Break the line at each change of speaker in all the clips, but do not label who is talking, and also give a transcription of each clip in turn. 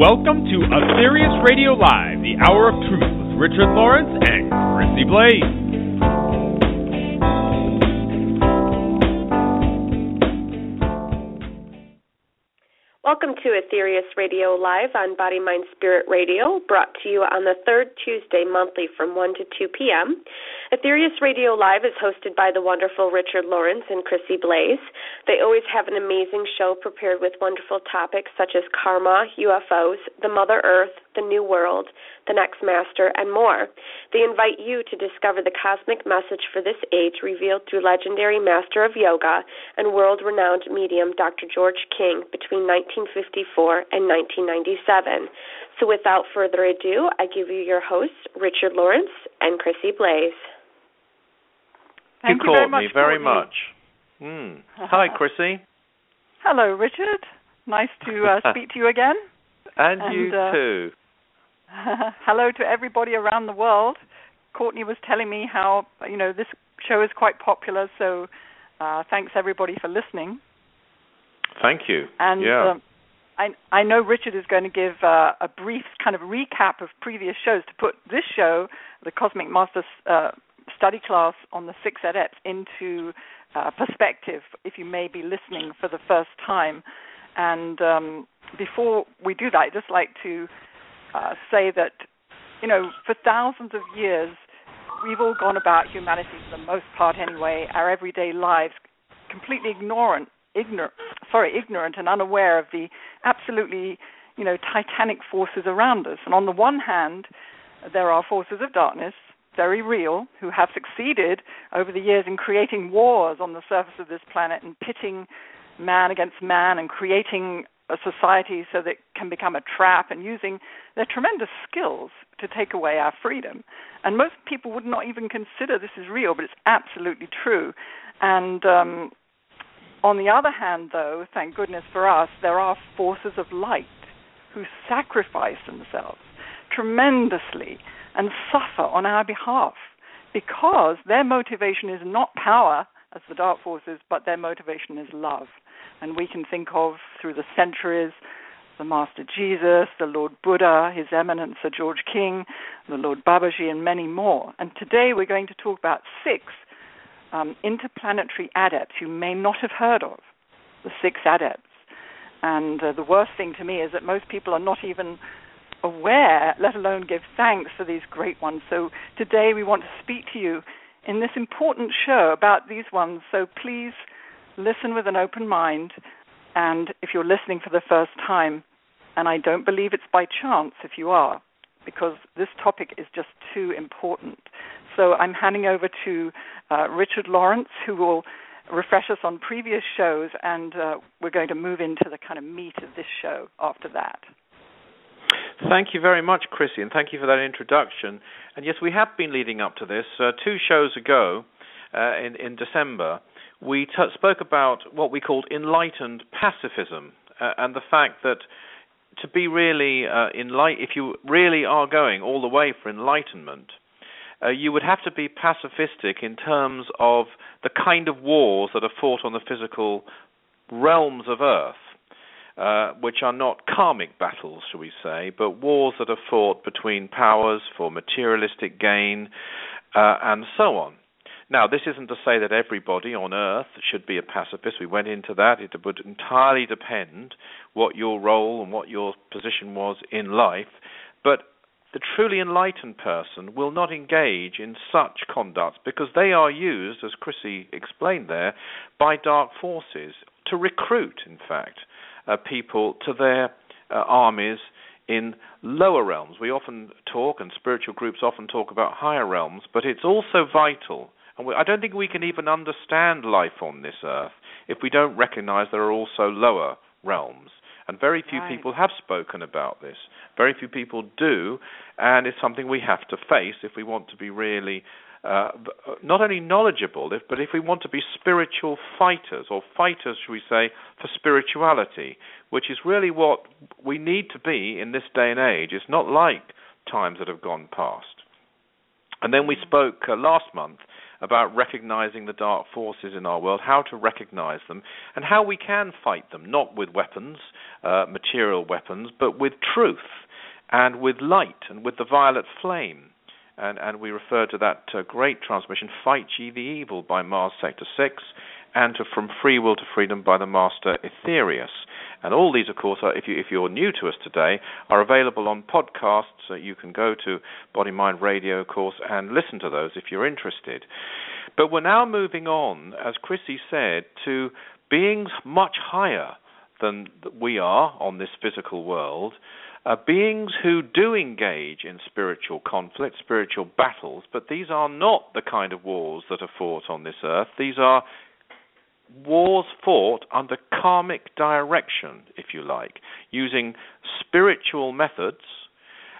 Welcome to Aetherius Radio Live, the Hour of Truth with Richard Lawrence and Chrissy Blaze.
Welcome to Aetherius Radio Live on Body Mind Spirit Radio, brought to you on the third Tuesday monthly from 1 to 2 p.m. Aetherius Radio Live is hosted by the wonderful Richard Lawrence and Chrissy Blaze. They always have an amazing show prepared with wonderful topics such as karma, UFOs, the Mother Earth, the New World, the Next Master, and more. They invite you to discover the cosmic message for this age revealed through legendary master of yoga and world renowned medium Dr. George King between 1954 and 1997. So without further ado, I give you your hosts, Richard Lawrence and Chrissy Blaze.
Thank
you,
you
caught
very
me
much,
very much. Mm. Hi, Chrissy.
Hello, Richard. Nice to uh, speak to you again.
And,
And,
you
uh,
too.
Hello to everybody around the world. Courtney was telling me how you know this show is quite popular, so uh, thanks everybody for listening.
Thank you.
And
yeah.
um, I I know Richard is going to give uh, a brief kind of recap of previous shows to put this show, the Cosmic Masters uh, study class on the six adepts, into uh, perspective. If you may be listening for the first time, and um, before we do that, I'd just like to uh, say that you know for thousands of years we've all gone about humanity for the most part anyway, our everyday lives completely ignorant ignorant sorry ignorant and unaware of the absolutely you know titanic forces around us and on the one hand there are forces of darkness very real who have succeeded over the years in creating wars on the surface of this planet and pitting man against man and creating a society so that it can become a trap and using their tremendous skills to take away our freedom. And most people would not even consider this is real, but it's absolutely true. And um, on the other hand, though, thank goodness for us, there are forces of light who sacrifice themselves tremendously and suffer on our behalf because their motivation is not power, as the dark forces, but their motivation is love. And we can think of through the centuries the Master Jesus, the Lord Buddha, His Eminence Sir George King, the Lord Babaji, and many more. And today we're going to talk about six um, interplanetary adepts you may not have heard of, the six adepts. And uh, the worst thing to me is that most people are not even aware, let alone give thanks for these great ones. So today we want to speak to you in this important show about these ones. So please listen with an open mind. And if you're listening for the first time, and I don't believe it's by chance if you are, because this topic is just too important. So I'm handing over to uh, Richard Lawrence, who will refresh us on previous shows, and uh, we're going to move into the kind of meat of this show after that.
Thank you very much, Chrissy, and thank you for that introduction. And yes, we have been leading up to this. Uh, two shows ago, uh, in, in December, we t- spoke about what we called enlightened pacifism uh, and the fact that to be really uh, enlight- if you really are going all the way for enlightenment, uh, you would have to be pacifistic in terms of the kind of wars that are fought on the physical realms of Earth. Uh, which are not karmic battles, shall we say, but wars that are fought between powers for materialistic gain uh, and so on. Now, this isn't to say that everybody on Earth should be a pacifist. We went into that. It would entirely depend what your role and what your position was in life. But the truly enlightened person will not engage in such conduct because they are used, as Chrissy explained there, by dark forces to recruit, in fact, uh, people to their uh, armies in lower realms. We often talk, and spiritual groups often talk about higher realms, but it's also vital. And we, I don't think we can even understand life on this earth if we don't recognize there are also lower realms. And very few
Right.
people have spoken about this. Very few people do, and it's something we have to face if we want to be really uh, not only knowledgeable, if, but if we want to be spiritual fighters, or fighters, should we say, for spirituality, which is really what we need to be in this day and age. It's not like times that have gone past. And then we spoke uh, last month about recognizing the dark forces in our world, how to recognize them, and how we can fight them, not with weapons, uh, material weapons, but with truth and with light and with the violet flame. And, and we refer to that uh, great transmission, Fight Ye the Evil by Mars Sector 6, and to From Free Will to Freedom by the Master Aetherius. And all these, of course, are, if, you, if you're new to us today, are available on podcasts. So you can go to Body Mind Radio, of course, and listen to those if you're interested. But we're now moving on, as Chrissy said, to beings much higher than we are on this physical world. Uh, beings who do engage in spiritual conflict, spiritual battles, but these are not the kind of wars that are fought on this earth. These are wars fought under karmic direction, if you like, using spiritual methods,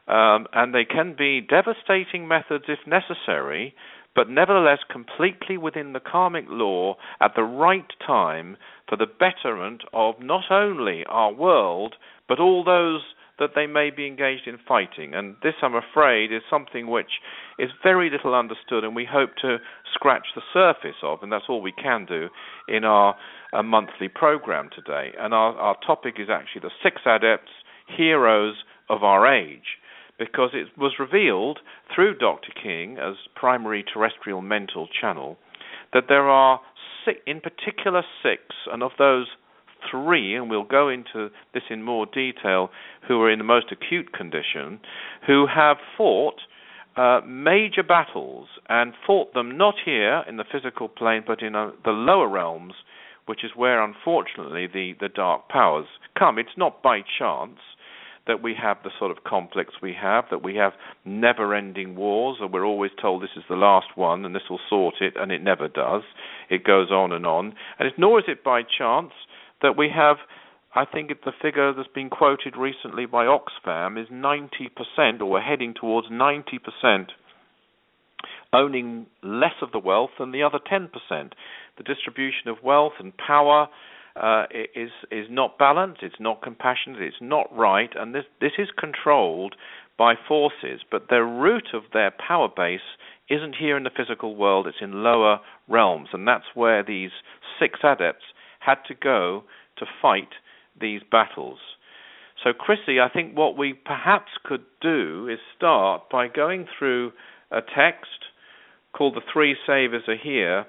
um, and they can be devastating methods if necessary, but nevertheless completely within the karmic law at the right time for the betterment of not only our world, but all those that they may be engaged in fighting. And this, I'm afraid, is something which is very little understood, and we hope to scratch the surface of, and that's all we can do in our, our monthly program today. And our, our topic is actually the six adepts, heroes of our age because it was revealed through Dr. King as primary terrestrial mental channel that there are six, in particular six, and of those three, and we'll go into this in more detail, who are in the most acute condition, who have fought uh, major battles and fought them not here in the physical plane, but in uh, the lower realms, which is where, unfortunately, the, the dark powers come. It's not by chance that we have the sort of conflicts we have, that we have never ending wars, and we're always told this is the last one and this will sort it, and it never does. It goes on and on. And nor is it by chance that we have, I think the figure that's been quoted recently by Oxfam is 90%, or we're heading towards 90% owning less of the wealth than the other 10%. The distribution of wealth and power uh, is is not balanced. It's not compassionate. It's not right, and this this is controlled by forces. But the root of their power base isn't here in the physical world. It's in lower realms, and that's where these six adepts had to go to fight these battles. So, Chrissy, I think what we perhaps could do is start by going through a text called The Three Saviors Are Here,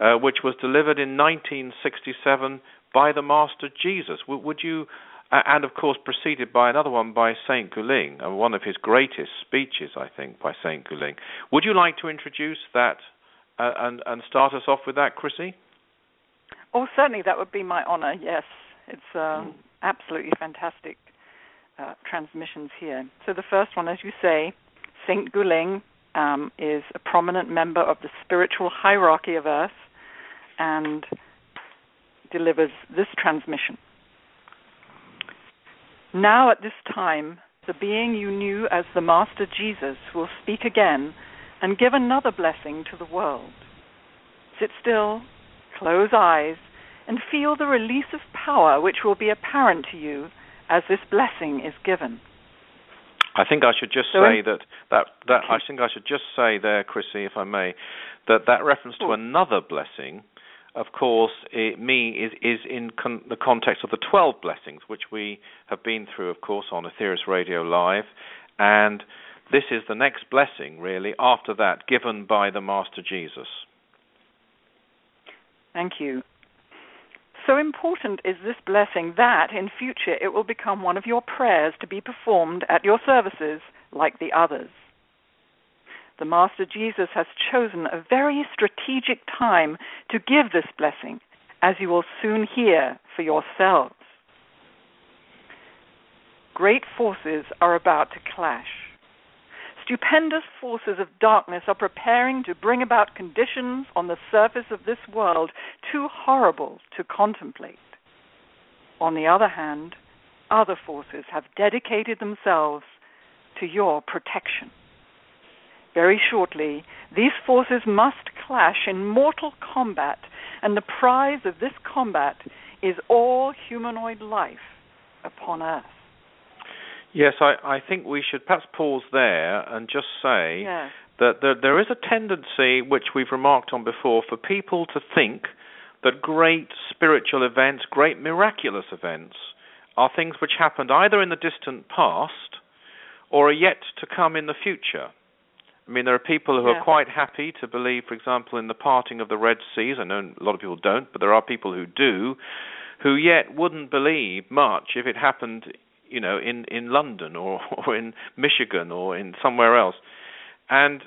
uh, which was delivered in 1967 by the Master Jesus. W- would you, uh, and of course preceded by another one by Saint Goo-Ling, uh, one of his greatest speeches, I think, by Saint Goo-Ling. Would you like to introduce that uh, and, and start us off with that, Chrissy?
Oh, certainly, that would be my honor. Yes, it's um, absolutely fantastic uh, transmissions here. So the first one, as you say, Saint Goo-Ling um, is a prominent member of the spiritual hierarchy of Earth, and delivers this transmission. Now, at this time, the being you knew as the Master Jesus will speak again and give another blessing to the world. Sit still, close eyes, and feel the release of power which will be apparent to you as this blessing is given.
I think I should just so say in, that that that I think I should just say there, Chrissy, if I may, that that reference to another blessing of course, it, me is is in con- the context of the twelve blessings, which we have been through, of course, on Aetherius Radio Live, and this is the next blessing, really, after that, given by the Master Jesus.
Thank you. So important is this blessing that in future it will become one of your prayers to be performed at your services like the others the Master Jesus has chosen a very strategic time to give this blessing, as you will soon hear for yourselves. Great forces are about to clash. Stupendous forces of darkness are preparing to bring about conditions on the surface of this world too horrible to contemplate. On the other hand, other forces have dedicated themselves to your protection. Very shortly, these forces must clash in mortal combat, and the prize of this combat is all humanoid life upon Earth.
Yes, I, I think we should perhaps pause there and just say
yes.
that there, there is a tendency, which we've remarked on before, for people to think that great spiritual events, great miraculous events, are things which happened either in the distant past or are yet to come in the future. I mean, there are people who
yeah.
are quite happy to believe, for example, in the parting of the Red Seas. I know a lot of people don't, but there are people who do, who yet wouldn't believe much if it happened, you know, in in London or or in Michigan or in somewhere else. And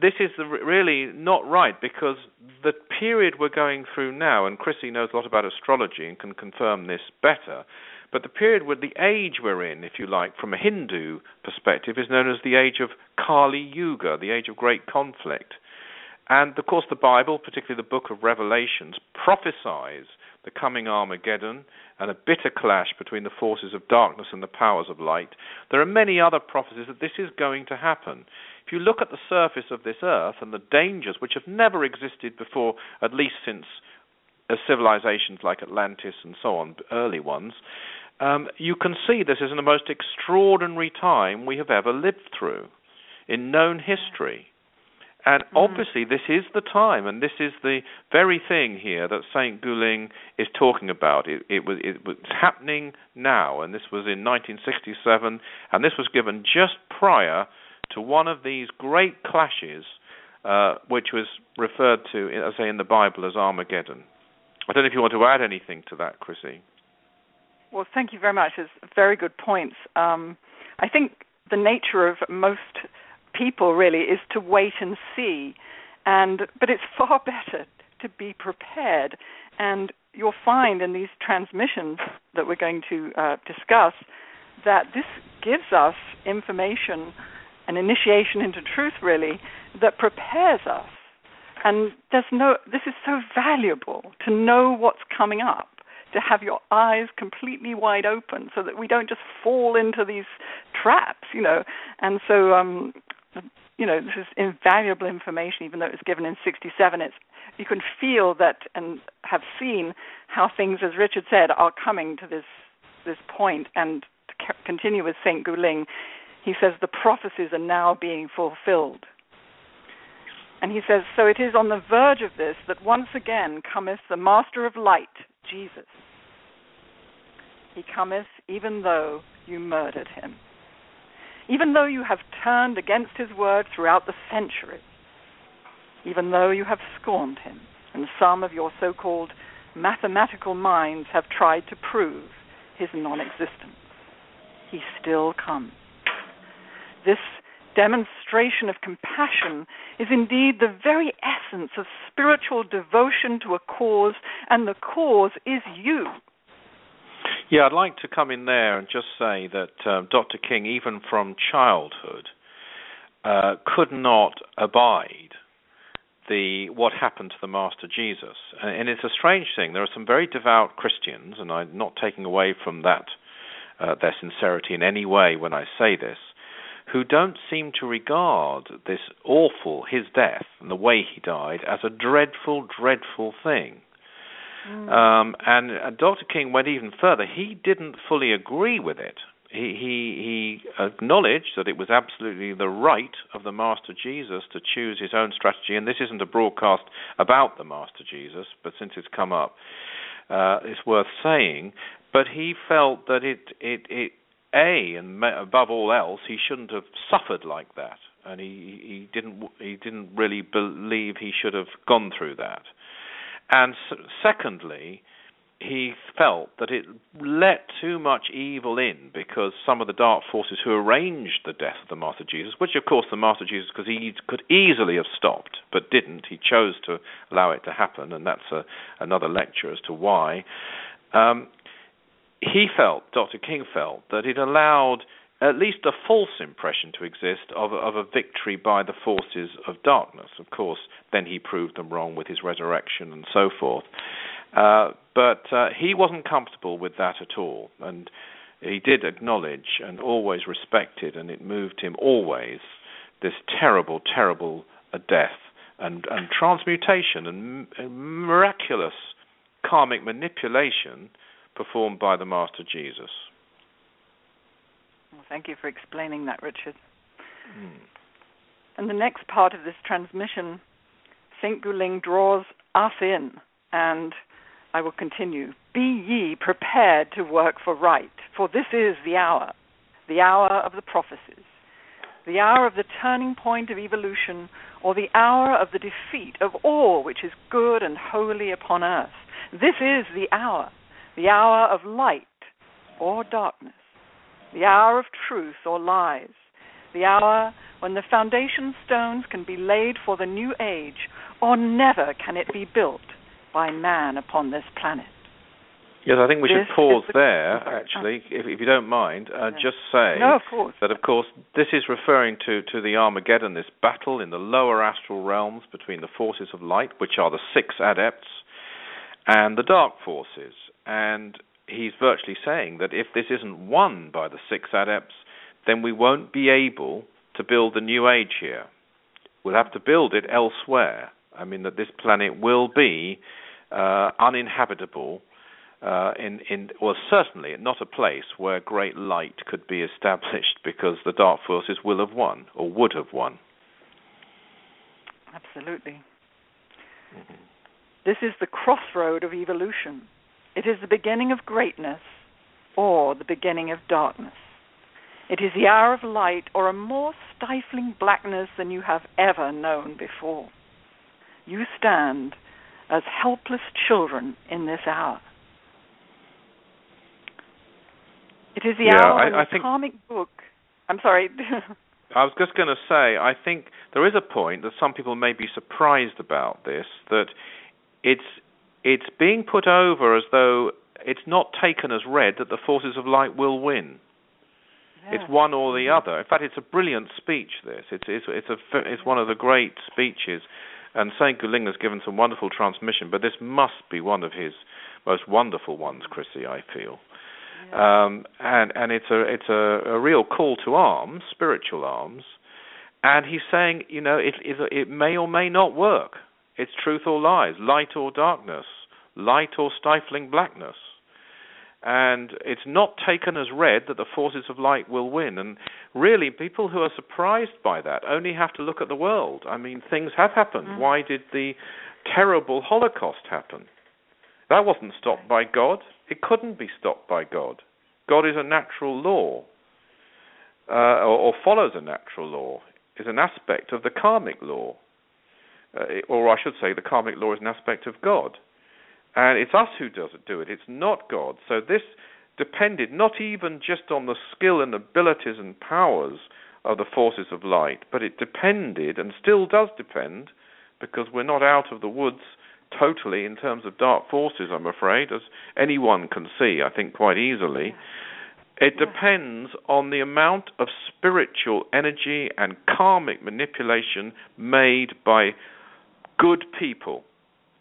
this is really not right because the period we're going through now, and Chrissy knows a lot about astrology and can confirm this better, but the period with the age we're in, if you like, from a Hindu perspective, is known as the age of Kali Yuga, the age of great conflict. And of course, the Bible, particularly the book of Revelations, prophesies the coming Armageddon and a bitter clash between the forces of darkness and the powers of light. There are many other prophecies that this is going to happen. If you look at the surface of this earth and the dangers which have never existed before, at least since uh, civilizations like Atlantis and so on, early ones, um, you can see this is the most extraordinary time we have ever lived through in known history. And
mm-hmm.
obviously, this is the time, and this is the very thing here that Saint Goo-Ling is talking about. It, it, was, it was happening now, and this was in 1967, and this was given just prior to one of these great clashes, uh, which was referred to, as I say, in the Bible as Armageddon. I don't know if you want to add anything to that, Chrissy.
Well, thank you very much. It's very good points. Um, I think the nature of most people really is to wait and see, and but it's far better to be prepared. And you'll find in these transmissions that we're going to uh, discuss that this gives us information, an initiation into truth, really, that prepares us. And there's no this is so valuable to know what's coming up to have your eyes completely wide open so that we don't just fall into these traps you know. And so um you know this is invaluable information even though it was given in 67 it's you can feel that and have seen how things as richard said are coming to this this point and to continue with saint goo-ling. He says the prophecies are now being fulfilled. And he says, So it is on the verge of this that once again cometh the Master of Light, Jesus. He cometh even though you murdered him, even though you have turned against his word throughout the centuries, even though you have scorned him, and some of your so called mathematical minds have tried to prove his non existence. He still comes. This demonstration of compassion is indeed the very essence of spiritual devotion to a cause, and the cause is you.
Yeah, I'd like to come in there and just say that uh, Dr. King, even from childhood, uh, could not abide the what happened to the Master Jesus, and it's a strange thing. There are some very devout Christians, and I'm not taking away from that uh, their sincerity in any way when I say this, who don't seem to regard this awful, his death and the way he died, as a dreadful, dreadful thing. Mm. Um, and uh, Dr. King went even further. He didn't fully agree with it. He, he, he acknowledged that it was absolutely the right of the Master Jesus to choose his own strategy. And this isn't a broadcast about the Master Jesus, but since it's come up, uh, it's worth saying. But he felt that it, it, it a and above all else, he shouldn't have suffered like that, and he he didn't he didn't really believe he should have gone through that. And secondly, he felt that it let too much evil in because some of the dark forces who arranged the death of the Master Jesus, which of course the Master Jesus because he could easily have stopped but didn't, he chose to allow it to happen, and that's a, another lecture as to why. Um, he felt, Dr. King felt, that it allowed at least a false impression to exist of, of a victory by the forces of darkness. Of course, then he proved them wrong with his resurrection and so forth. Uh, but uh, he wasn't comfortable with that at all, and he did acknowledge and always respected, and it moved him always this terrible, terrible uh, death and, and transmutation and, and miraculous karmic manipulation performed by the Master Jesus.
Well, thank you for explaining that, Richard.
Mm.
And the next part of this transmission, St. Goo-Ling draws us in, and I will continue Be ye prepared to work for right, for this is the hour, the hour of the prophecies, the hour of the turning point of evolution, or the hour of the defeat of all which is good and holy upon earth. This is the hour, the hour of light or darkness, the hour of truth or lies, the hour when the foundation stones can be laid for the new age, or never can it be built by man upon this planet.
Yes, I think we
This
should pause
the-
there,
sorry.
actually, if, if you don't mind, uh,
Yeah.
just say
No, of course.
that, of course, this is referring to, to the Armageddon, this battle in the lower astral realms between the forces of light, which are the six adepts, and the dark forces. And he's virtually saying that if this isn't won by the six adepts, then we won't be able to build the new age here. We'll have to build it elsewhere. I mean, that this planet will be uh, uninhabitable uh, in, in, well, certainly not a place where great light could be established because the dark forces will have won or would have won.
Absolutely. This is the crossroad of evolution. It is the beginning of greatness or the beginning of darkness. It is the hour of light or a more stifling blackness than you have ever known before. You stand as helpless children in this hour. It is the
Yeah,
hour
I- I
the
think-
comic book. I'm sorry.
I was just going to say, I think there is a point that some people may be surprised about this that it's it's being put over as though it's not taken as read that the forces of light will win. It's one or the other. In fact, it's a brilliant speech. This it's it's it's a it's one of the great speeches, and Saint Goo-Ling has given some wonderful transmission. But this must be one of his most wonderful ones, Chrissy. I feel, um, and and it's a it's a, a real call to arms, spiritual arms, and he's saying, you know, it it, it may or may not work. It's truth or lies, light or darkness, light or stifling blackness and it's not taken as read that the forces of light will win. And really, people who are surprised by that only have to look at the world. I mean, things have happened.
Mhm.
Why did the terrible Holocaust happen? That wasn't stopped by God. It couldn't be stopped by God. God is a natural law, uh, or, or follows a natural law, is an aspect of the karmic law. Uh, or I should say, the karmic law is an aspect of God and it's us who does it, do it. It's not God. So this depended not even just on the skill and abilities and powers of the forces of light, but it depended and still does depend, because we're not out of the woods totally in terms of dark forces, I'm afraid, as anyone can see, I think, quite easily. It
Yeah.
depends on the amount of spiritual energy and karmic manipulation made by good people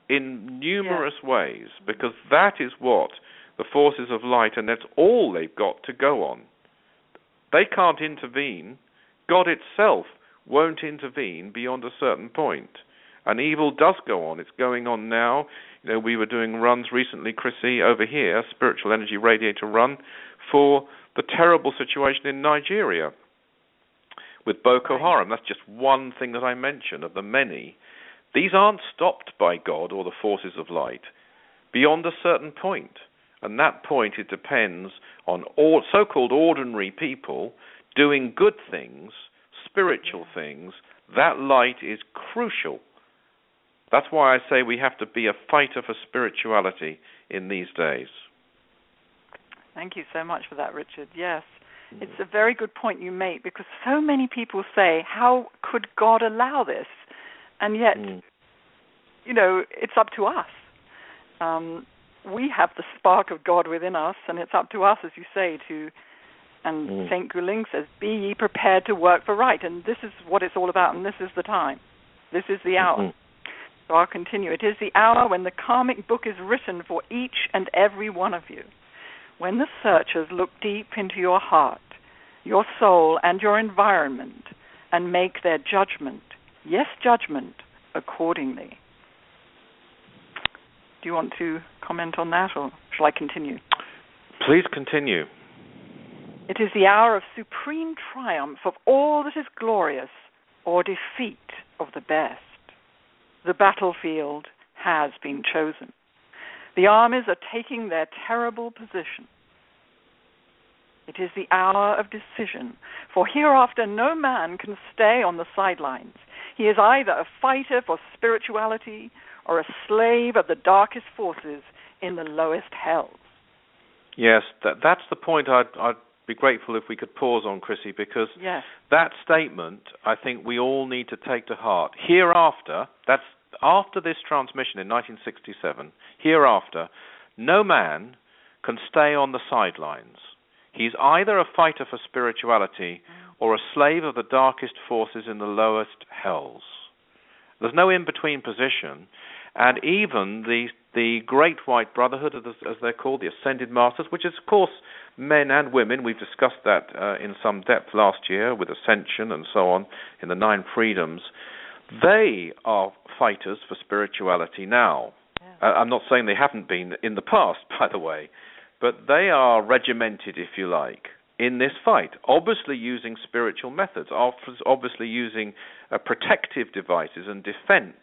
in numerous ways, because that is what the forces of light, and that's all they've got to go on. They can't intervene. God itself won't intervene beyond a certain point. And evil does go on. It's going on now. You know, we were doing runs recently, Chrissy, over here, spiritual energy radiator run, for the terrible situation in Nigeria with Boko Haram. That's just one thing that I mentioned of the many. These aren't stopped by God or the forces of light beyond a certain point. And that point, it depends on all so-called ordinary people doing good things, spiritual things. That light is crucial. That's why I say we have to be a fighter for spirituality in these days.
Thank you so much for that, Richard. Yes. It's a very good point you make because so many people say, How could God allow this? And yet,
Mm.
you know, it's up to us. Um, we have the spark of God within us, and it's up to us, as you say, to. And
Mm.
Saint Goo-Ling says, "Be ye prepared to work for right," and this is what it's all about, and this is the time. This is the hour.
Mhm.
So I'll continue. It is the hour when the karmic book is written for each and every one of you. When the searchers look deep into your heart, your soul, and your environment and make their judgment, yes, judgment, accordingly. Do you want to comment on that, or shall I continue?
Please continue.
It is the hour of supreme triumph of all that is glorious or defeat of the best. The battlefield has been chosen. The armies are taking their terrible position. It is the hour of decision, for hereafter no man can stay on the sidelines. He is either a fighter for spirituality or a slave of the darkest forces in the lowest hells.
Yes, that, that's the point I'd, I'd be grateful if we could pause on, Chrissy, because
yes.
that statement I think we all need to take to heart. Hereafter, that's after this transmission in 1967, hereafter, no man can stay on the sidelines. He's either a fighter for spirituality or a slave of the darkest forces in the lowest hells. There's no in between position, and even the the Great White Brotherhood, as, they're called, the Ascended Masters, which is of course men and women. We've discussed that uh, in some depth last year with Ascension and so on in the Nine Freedoms. They are fighters for spirituality now. Yeah. Uh, I'm not saying they haven't been in the past, by the way, but they are regimented, if you like, in this fight. Obviously, using spiritual methods, obviously using uh, protective devices and defense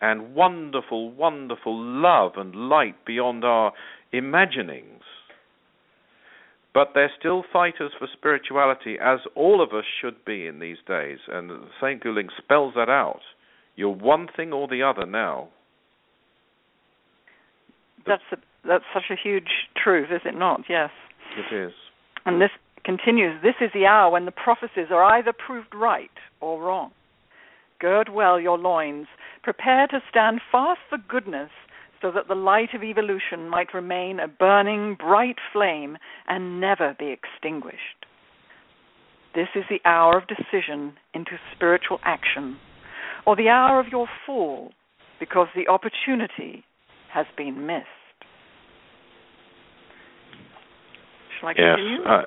and wonderful, wonderful love and light beyond our imaginings. But they're still fighters for spirituality, as all of us should be in these days. And St. Goo-Ling spells that out. You're one thing or the other now.
That's a, that's such a huge truth, is it not? Yes.
It is.
And this continues. This is the hour when the prophecies are either proved right or wrong. Gird well your loins. Prepare to stand fast for goodness, so that the light of evolution might remain a burning, bright flame and never be extinguished. This is the hour of decision into spiritual action, or the hour of your fall, because the opportunity has been missed. Shall I continue?
Yes. Uh,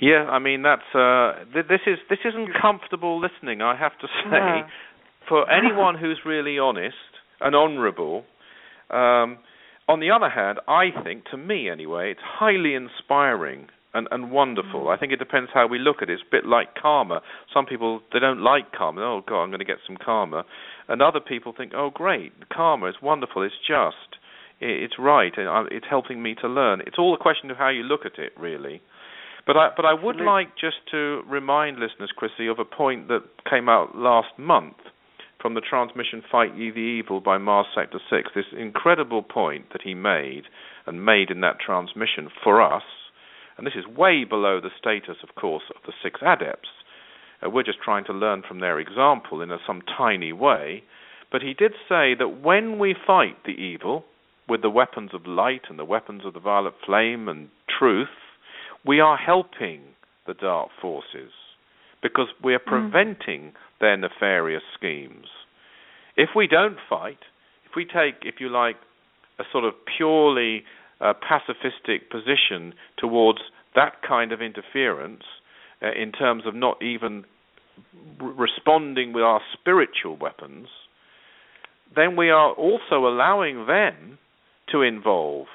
yeah, I mean that's uh, th- this is this isn't comfortable listening. I have to say, for anyone who's really honest and honourable. Um, on the other hand, I think, to me anyway, it's highly inspiring and, and wonderful. Mm. I think it depends how we look at it. It's a bit like karma. Some people they don't like karma. Oh God, I'm going to get some karma, and other people think, oh great, karma is wonderful. It's just, it's right, and it's helping me to learn. It's all a question of how you look at it, really. But I, but I would like just to remind listeners, Chrissy, of a point that came out last month from the transmission Fight Ye the Evil by Mars Sector 6. This incredible point that he made and made in that transmission for us, and this is way below the status, of course, of the six adepts. Uh, we're just trying to learn from their example in a, some tiny way. But he did say that when we fight the evil with the weapons of light and the weapons of the violet flame and truth, we are helping the dark forces because we are mm. preventing mm. their nefarious schemes. If we don't fight, if we take, if you like, a sort of purely uh, pacifistic position towards that kind of interference, uh, in terms of not even r- responding with our spiritual weapons, then we are also allowing them to involve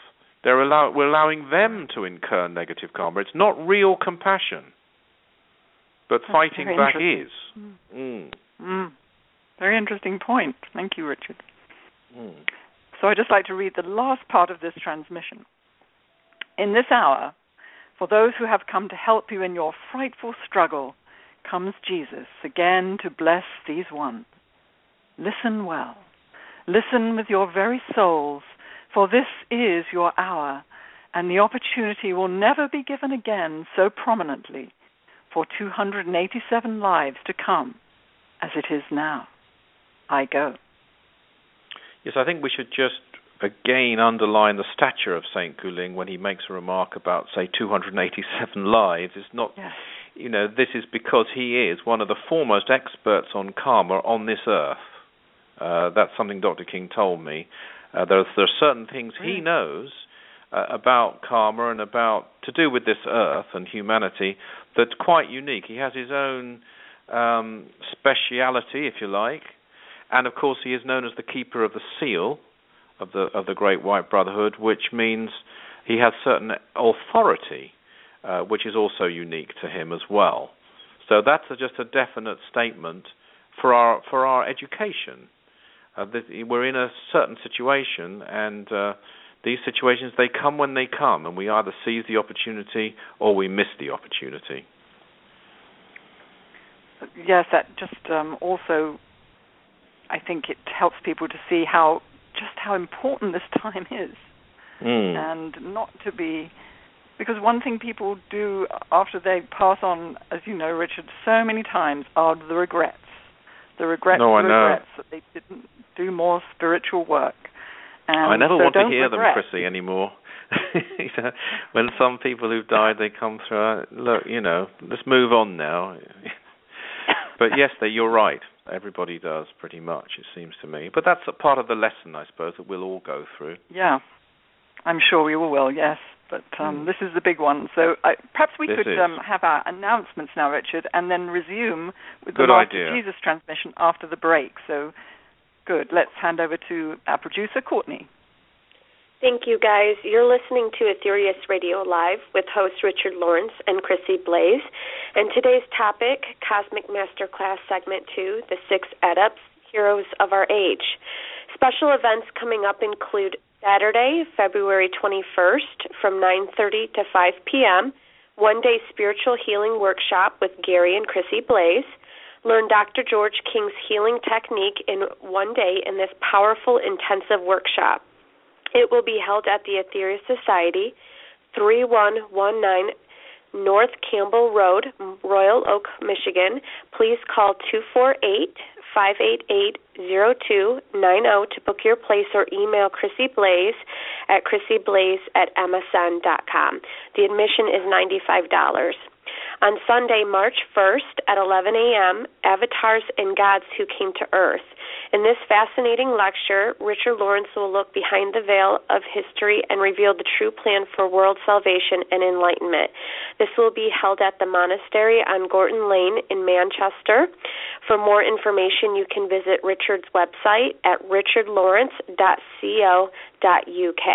they're allow- we're allowing them to incur negative karma. It's not real compassion, but
That's
fighting back is.
Mm. Mm. Mm. Very interesting point. Thank you, Richard.
Mm.
So I'd just like to read the last part of this transmission. In this hour, for those who have come to help you in your frightful struggle, comes Jesus again to bless these ones. Listen well. Listen with your very souls for this is your hour, and the opportunity will never be given again so prominently for 287 lives to come as it is now. I go.
Yes, I think we should just again underline the stature of Saint Goo-Ling when he makes a remark about, say, 287 lives. It's not,
yes.
you know, this is because he is one of the foremost experts on karma on this earth. Uh, that's something Dr. King told me. Uh, there, are, there are certain things he knows uh, about karma and about to do with this earth and humanity that's quite unique. He has his own um, speciality, if you like, and of course he is known as the keeper of the seal of the of the Great White Brotherhood, which means he has certain authority, uh, which is also unique to him as well. So that's a, just a definite statement for our for our education uh, we're in a certain situation, and uh, these situations they come when they come, and we either seize the opportunity or we miss the opportunity.
Yes, that just um, also, I think it helps people to see how just how important this time is,
mm.
and not to be because one thing people do after they pass on, as you know, Richard, so many times are the regrets. The regrets,
no,
regrets that they didn't do more spiritual work. And
I never
so
want
to
hear
regret.
them, Chrissy, anymore. when some people who've died they come through, look, you know, let's move on now. but yes, they, you're right. Everybody does pretty much, it seems to me. But that's a part of the lesson, I suppose, that we'll all go through.
Yeah, I'm sure we all will. Yes, but um,
Mm.
this is the big one. So I, perhaps we
This
could um, have our announcements now, Richard, and then resume with
Good
the Master
idea.
Jesus transmission after the break. So good. Let's hand over to our producer, Courtney.
Thank you, guys. You're listening to Aetherius Radio Live with host Richard Lawrence and Chrissy Blaze. And today's topic, Cosmic Masterclass Segment 2, The Six Adepts, Heroes of Our Age. Special events coming up include Saturday, February 21st from 9:30 to 5 p.m., one-day spiritual healing workshop with Gary and Chrissy Blaze. Learn Dr. George King's healing technique in one day in this powerful intensive workshop. It will be held at the Aetherius Society, 3119 North Campbell Road, Royal Oak, Michigan. Please call 248 588 0290 to book your place or email Chrissy Blaze at chrissyblaze at msn.com. The admission is $95. On Sunday, March 1st at 11 a.m., Avatars and Gods Who Came to Earth. In this fascinating lecture, Richard Lawrence will look behind the veil of history and reveal the true plan for world salvation and enlightenment. This will be held at the monastery on Gorton Lane in Manchester. For more information, you can visit Richard's website at richardlawrence.co.uk.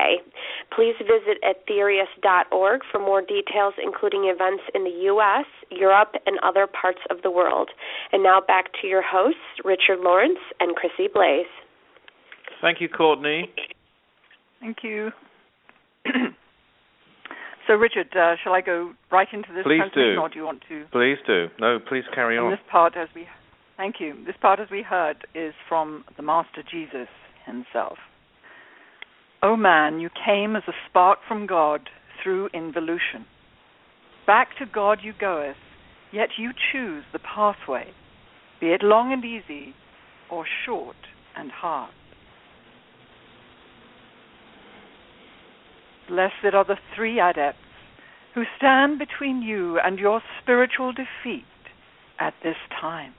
Please visit aetherius.org for more details, including events in the U.S., Europe, and other parts of the world. And now back to your hosts, Richard Lawrence and Chrissy Blaze.
Thank you, Courtney.
Thank you. so, Richard, uh, shall I go right into this
Please
transmission,
do.
or do you want to?
Please do. No, please carry
And
on.
this part, as we thank you. This part, as we heard, is from the Master Jesus himself. O man, you came as a spark from God through involution. Back to God you goeth, yet you choose the pathway, be it long and easy, or short and hard. Blessed are the three adepts who stand between you and your spiritual defeat at this time.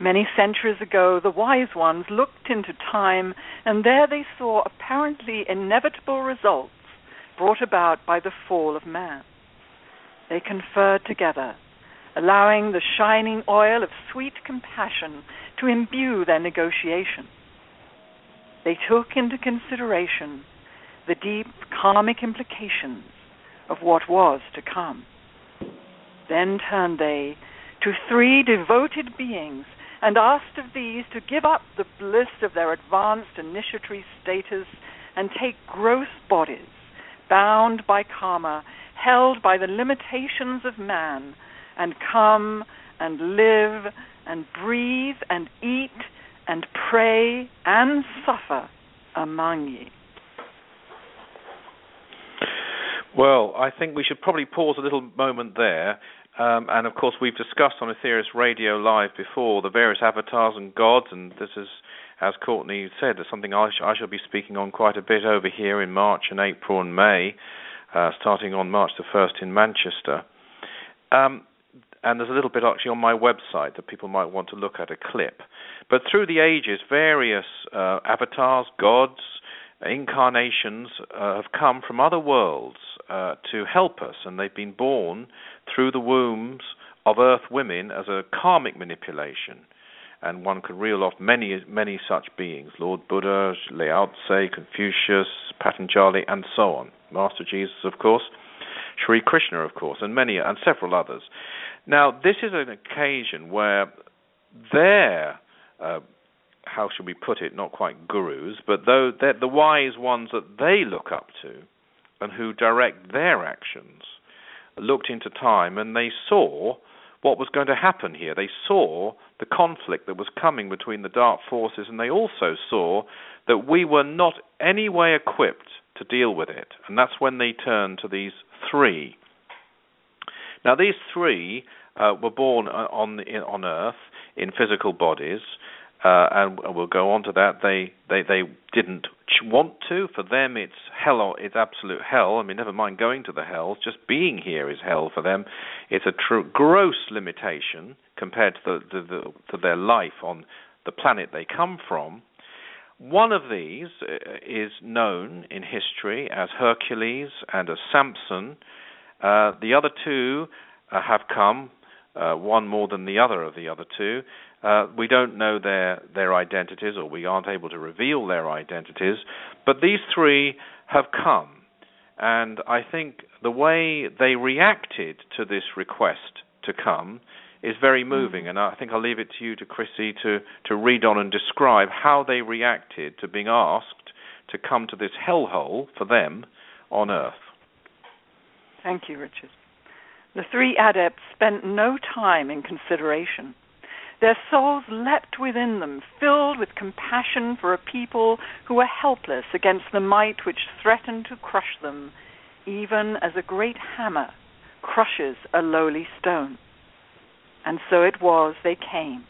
Many centuries ago, the wise ones looked into time, and there they saw apparently inevitable results brought about by the fall of man. They conferred together, allowing the shining oil of sweet compassion to imbue their negotiation. They took into consideration the deep karmic implications of what was to come. Then turned they to three devoted beings and asked of these to give up the bliss of their advanced initiatory status and take gross bodies, bound by karma, held by the limitations of man, and come and live and breathe and eat and pray and suffer among ye.
Well, I think we should probably pause a little moment there. Um, and of course, we've discussed on Aetherius Radio Live before the various avatars and gods, and this is, as Courtney said, something I, sh- I shall be speaking on quite a bit over here in March and April and May, uh, starting on March the 1st in Manchester. Um, and there's a little bit actually on my website that people might want to look at a clip. But through the ages, various uh, avatars, gods, incarnations uh, have come from other worlds uh, to help us, and they've been born through the wombs of Earth women as a karmic manipulation. And one could reel off many, many such beings: Lord Buddha, Lao Tse, Confucius, Patanjali, and so on. Master Jesus, of course, Sri Krishna, of course, and many and several others. Now, this is an occasion where their uh, how should we put it? Not quite gurus, but though the wise ones that they look up to, and who direct their actions, looked into time and they saw what was going to happen here. They saw the conflict that was coming between the dark forces, and they also saw that we were not any way equipped to deal with it. And that's when they turned to these three. Now, these three uh, were born on on Earth in physical bodies, uh, and we'll go on to that. They they they didn't want to. For them, it's hell. It's absolute hell. I mean, never mind going to the hell. Just being here is hell for them. It's a tr- gross limitation compared to the, the, the, to their life on the planet they come from. One of these uh, is known in history as Hercules and as Samson. Uh, the other two uh, have come, uh, one more than the other of the other two. Uh, we don't know their their identities, or we aren't able to reveal their identities. But these three have come, and I think the way they reacted to this request to come is very hmm. moving. And I think I'll leave it to you, to Chrissy, to to read on and describe how they reacted to being asked to come to this hellhole for them on Earth.
Thank you, Richard. The three adepts spent no time in consideration. Their souls leapt within them, filled with compassion for a people who were helpless against the might which threatened to crush them, even as a great hammer crushes a lowly stone. And so it was they came.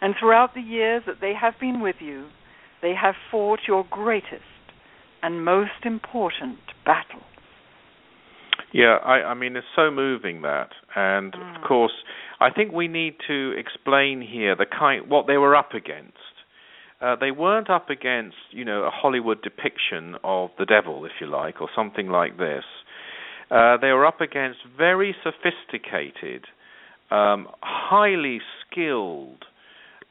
And throughout the years that they have been with you, they have fought your greatest and most important battle.
Yeah, I, I mean, it's so moving that, and mm. of course, I think we need to explain here the kind what they were up against. Uh, they weren't up against, you know, a Hollywood depiction of the devil, if you like, or something like this. Uh, they were up against very sophisticated, um, highly skilled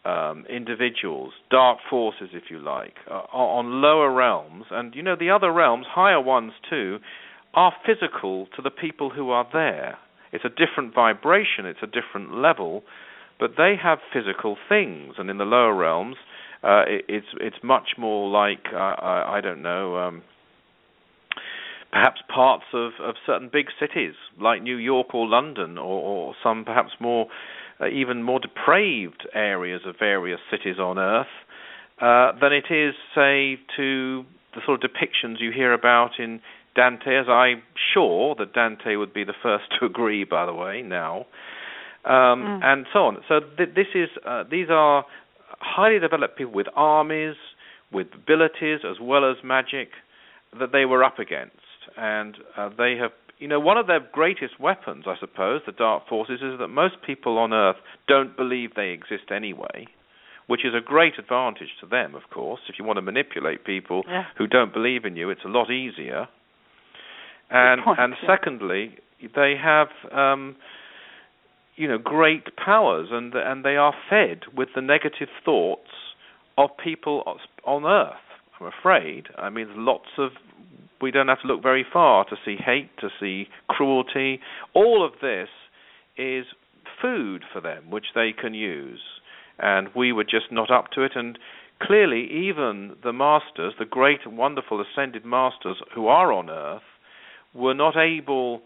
um, individuals, dark forces, if you like, uh, on lower realms, and you know the other realms, higher ones too, are physical to the people who are there. It's a different vibration, it's a different level, but they have physical things, and in the lower realms, uh, it, it's it's much more like uh, I, I don't know, um, perhaps parts of, of certain big cities like New York or London, or, or some perhaps more uh, even more depraved areas of various cities on Earth uh, than it is, say, to the sort of depictions you hear about in Dante, as I'm sure that Dante would be the first to agree, by the way, now, um, mm. and so on. So th- this is uh, these are highly developed people with armies, with abilities as well as magic that they were up against, and uh, they have. You know, one of their greatest weapons, I suppose, the dark forces, is that most people on Earth don't believe they exist anyway which is a great advantage to them, of course. If you want to manipulate people
yeah.
who don't believe in you, it's a lot easier. And
point,
and
yeah.
secondly, they have um, you know great powers, and and they are fed with the negative thoughts of people on Earth. I'm afraid. I mean, lots of we don't have to look very far to see hate, to see cruelty. All of this is food for them, which they can use, and we were just not up to it. And clearly, even the masters, the great and wonderful ascended masters who are on Earth, were not able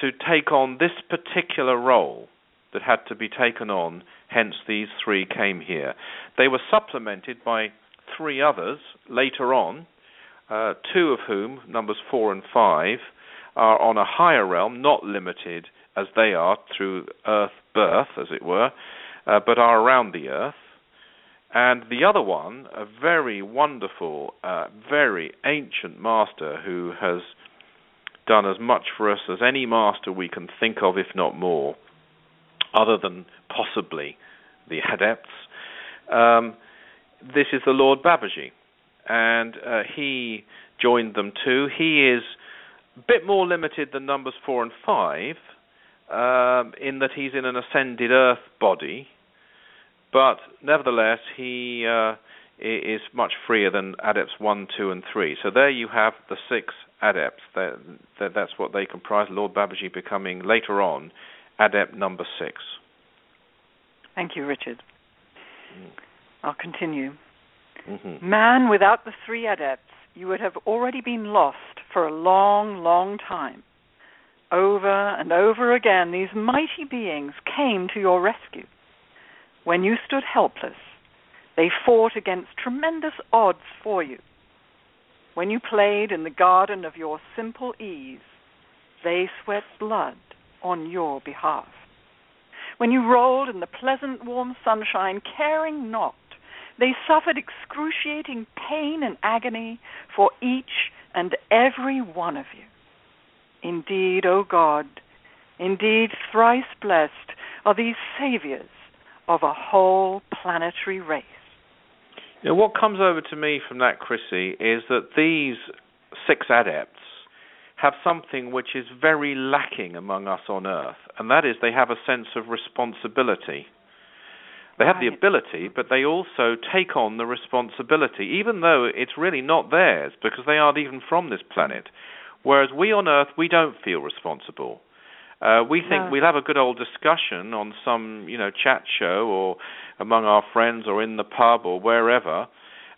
to take on this particular role that had to be taken on, hence these three came here. They were supplemented by three others later on, uh, two of whom, numbers four and five, are on a higher realm, not limited as they are through earth birth, as it were, uh, but are around the earth. And the other one, a very wonderful, uh, very ancient master who has done as much for us as any master we can think of, if not more, other than possibly the adepts. Um, this is the Lord Babaji, and uh, he joined them too. He is a bit more limited than numbers four and five, um, in that he's in an ascended earth body, but nevertheless he uh, is much freer than adepts one, two, and three. So there you have the six adepts. That, that, that's what they comprise. Lord Babaji becoming later on adept number six.
Thank you, Richard. Mm. I'll continue.
Mm-hmm.
Man, without the three adepts, you would have already been lost for a long, long time. Over and over again, these mighty beings came to your rescue. When you stood helpless, they fought against tremendous odds for you. When you played in the garden of your simple ease, they sweat blood on your behalf. When you rolled in the pleasant warm sunshine, caring not, they suffered excruciating pain and agony for each and every one of you. Indeed, O God, indeed thrice blessed are these saviors of a whole planetary race.
Know, what comes over to me from that, Chrissy, is that these six adepts have something which is very lacking among us on Earth, and that is they have a sense of responsibility. They have the ability, but they also take on the responsibility, even though it's really not theirs because they aren't even from this planet. Whereas we on Earth, we don't feel responsible. Uh, we think
no.
we'll have a good old discussion on some, you know, chat show or among our friends or in the pub or wherever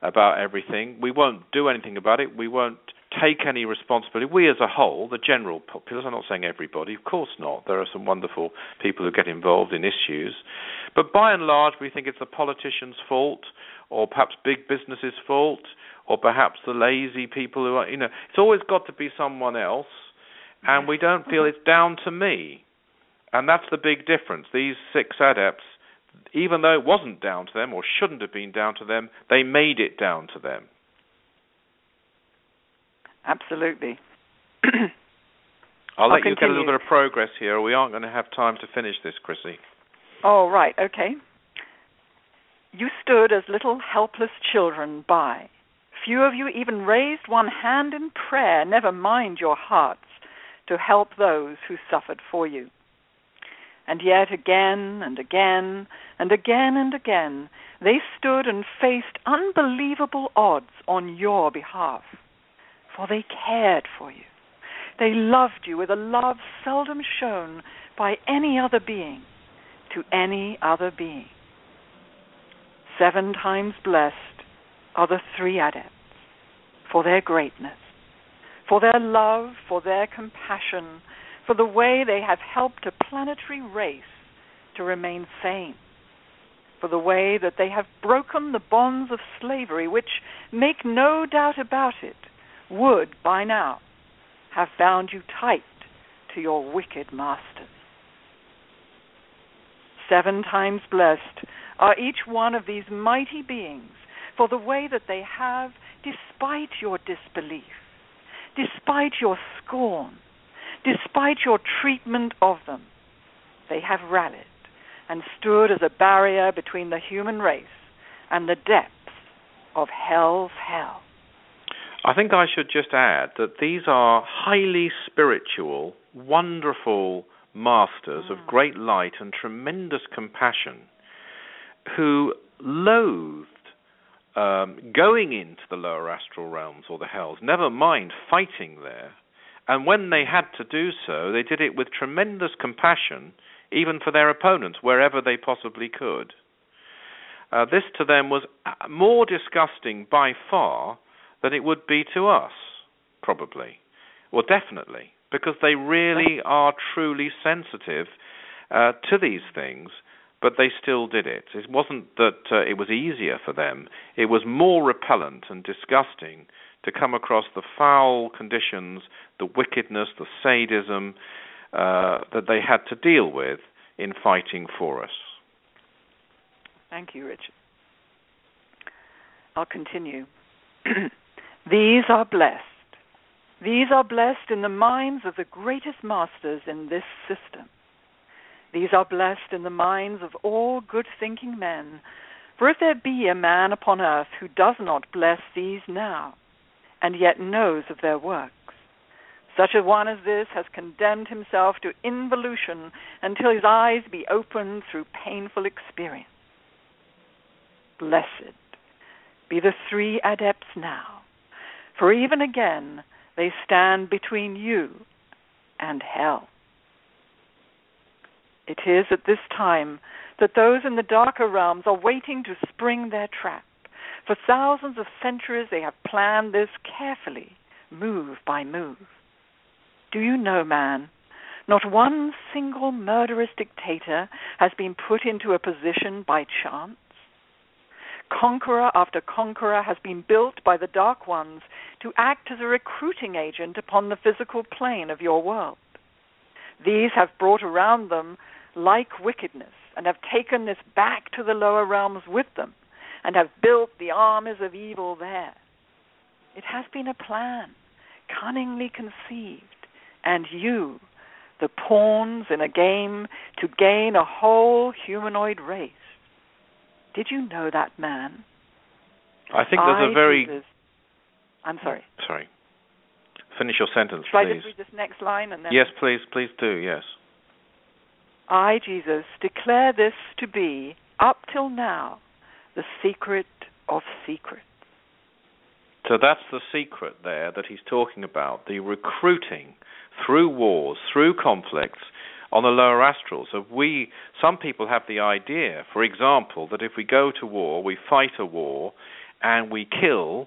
about everything. We won't do anything about it. We won't take any responsibility. We as a whole, the general populace, I'm not saying everybody, of course not. There are some wonderful people who get involved in issues. But by and large, we think it's the politician's fault or perhaps big business's fault or perhaps the lazy people who are, you know, it's always got to be someone else and we don't feel it's down to me. And that's the big difference. These six adepts, even though it wasn't down to them or shouldn't have been down to them, they made it down to them.
Absolutely.
I'll let
I'll
you get a little bit of progress here, or we aren't going to have time to finish this, Chrissy.
Oh, right, okay. You stood as little helpless children by. Few of you even raised one hand in prayer, never mind your hearts, to help those who suffered for you. And yet again and again and again and again, they stood and faced unbelievable odds on your behalf, for they cared for you. They loved you with a love seldom shown by any other being to any other being. Seven times blessed are the three adepts for their greatness, for their love, for their compassion, for the way they have helped a planetary race to remain sane, for the way that they have broken the bonds of slavery, which, make no doubt about it, would by now have bound you tight to your wicked masters. Seven times blessed are each one of these mighty beings for the way that they have, despite your disbelief, despite your scorn, despite your treatment of them, they have rallied and stood as a barrier between the human race and the depths of hell's hell.
I think I should just add that these are highly spiritual, wonderful masters of great light and tremendous compassion who loathed um, going into the lower astral realms or the hells, never mind fighting there. And when they had to do so, they did it with tremendous compassion, even for their opponents, wherever they possibly could. Uh, this to them was uh, more disgusting by far than it would be to us, probably. Well, definitely, because they really are truly sensitive uh, to these things, but they still did it. It wasn't that uh, it was easier for them, it was more repellent and disgusting to come across the foul conditions, the wickedness, the sadism uh, that they had to deal with in fighting for us.
Thank you, Richard. I'll continue. These are blessed. These are blessed in the minds of the greatest masters in this system. These are blessed in the minds of all good thinking men. For if there be a man upon earth who does not bless these now, and yet knows of their works, such a one as this has condemned himself to involution until his eyes be opened through painful experience. Blessed be the three adepts now, for even again they stand between you and hell. It is at this time that those in the darker realms are waiting to spring their trap, For thousands of centuries, they have planned this carefully, move by move. Do you know, man? Not one single murderous dictator has been put into a position by chance. Conqueror after conqueror has been built by the Dark Ones to act as a recruiting agent upon the physical plane of your world. These have brought around them like wickedness and have taken this back to the lower realms with them and have built the armies of evil there. It has been a plan, cunningly conceived, and you, the pawns in a game to gain a whole humanoid race. Did you know that man?
I think there's
I,
a very.
Jesus, I'm sorry.
Sorry. Finish your sentence,
Should I
please.
just read this next line and then?
Yes, please, please do. Yes.
I, Jesus, declare this to be, up till now, the secret of secrets.
So that's the secret there that he's talking about the recruiting through wars, through conflicts on the lower astral. So we, some people have the idea, for example, that if we go to war, we fight a war, and we kill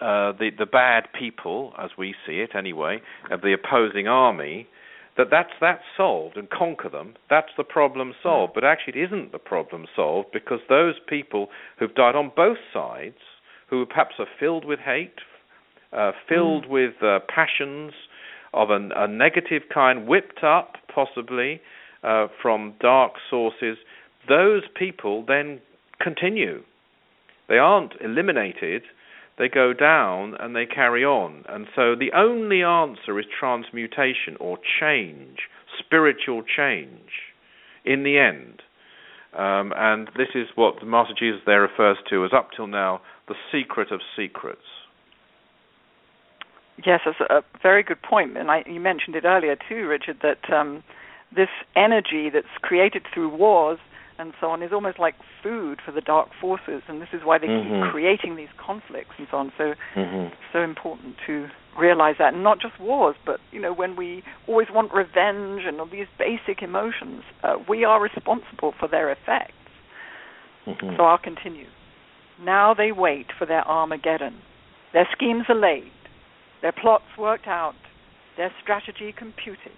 uh, the the bad people, as we see it anyway, of the opposing army, that that's that's solved and conquer them. That's the problem solved. But actually, it isn't the problem solved because those people who've died on both sides, who perhaps are filled with hate, uh, filled
Mm.
with uh, passions of an, a negative kind, whipped up possibly uh, from dark sources, those people then continue. They aren't eliminated, they go down and they carry on. And so the only answer is transmutation or change, spiritual change, in the end. Um, and this is what the Master Jesus there refers to as up till now the secret of secrets.
Yes, that's a very good point, and I, you mentioned it earlier too, Richard. That um, this energy that's created through wars and so on is almost like food for the dark forces, and this is why they
Mhm.
keep creating these conflicts and so on. So,
Mm-hmm.
so important to realize that, and not just wars, but you know, when we always want revenge and all these basic emotions, uh, we are responsible for their effects.
Mm-hmm.
So I'll continue. Now they wait for their Armageddon. Their schemes are laid, their plots worked out, their strategy computed.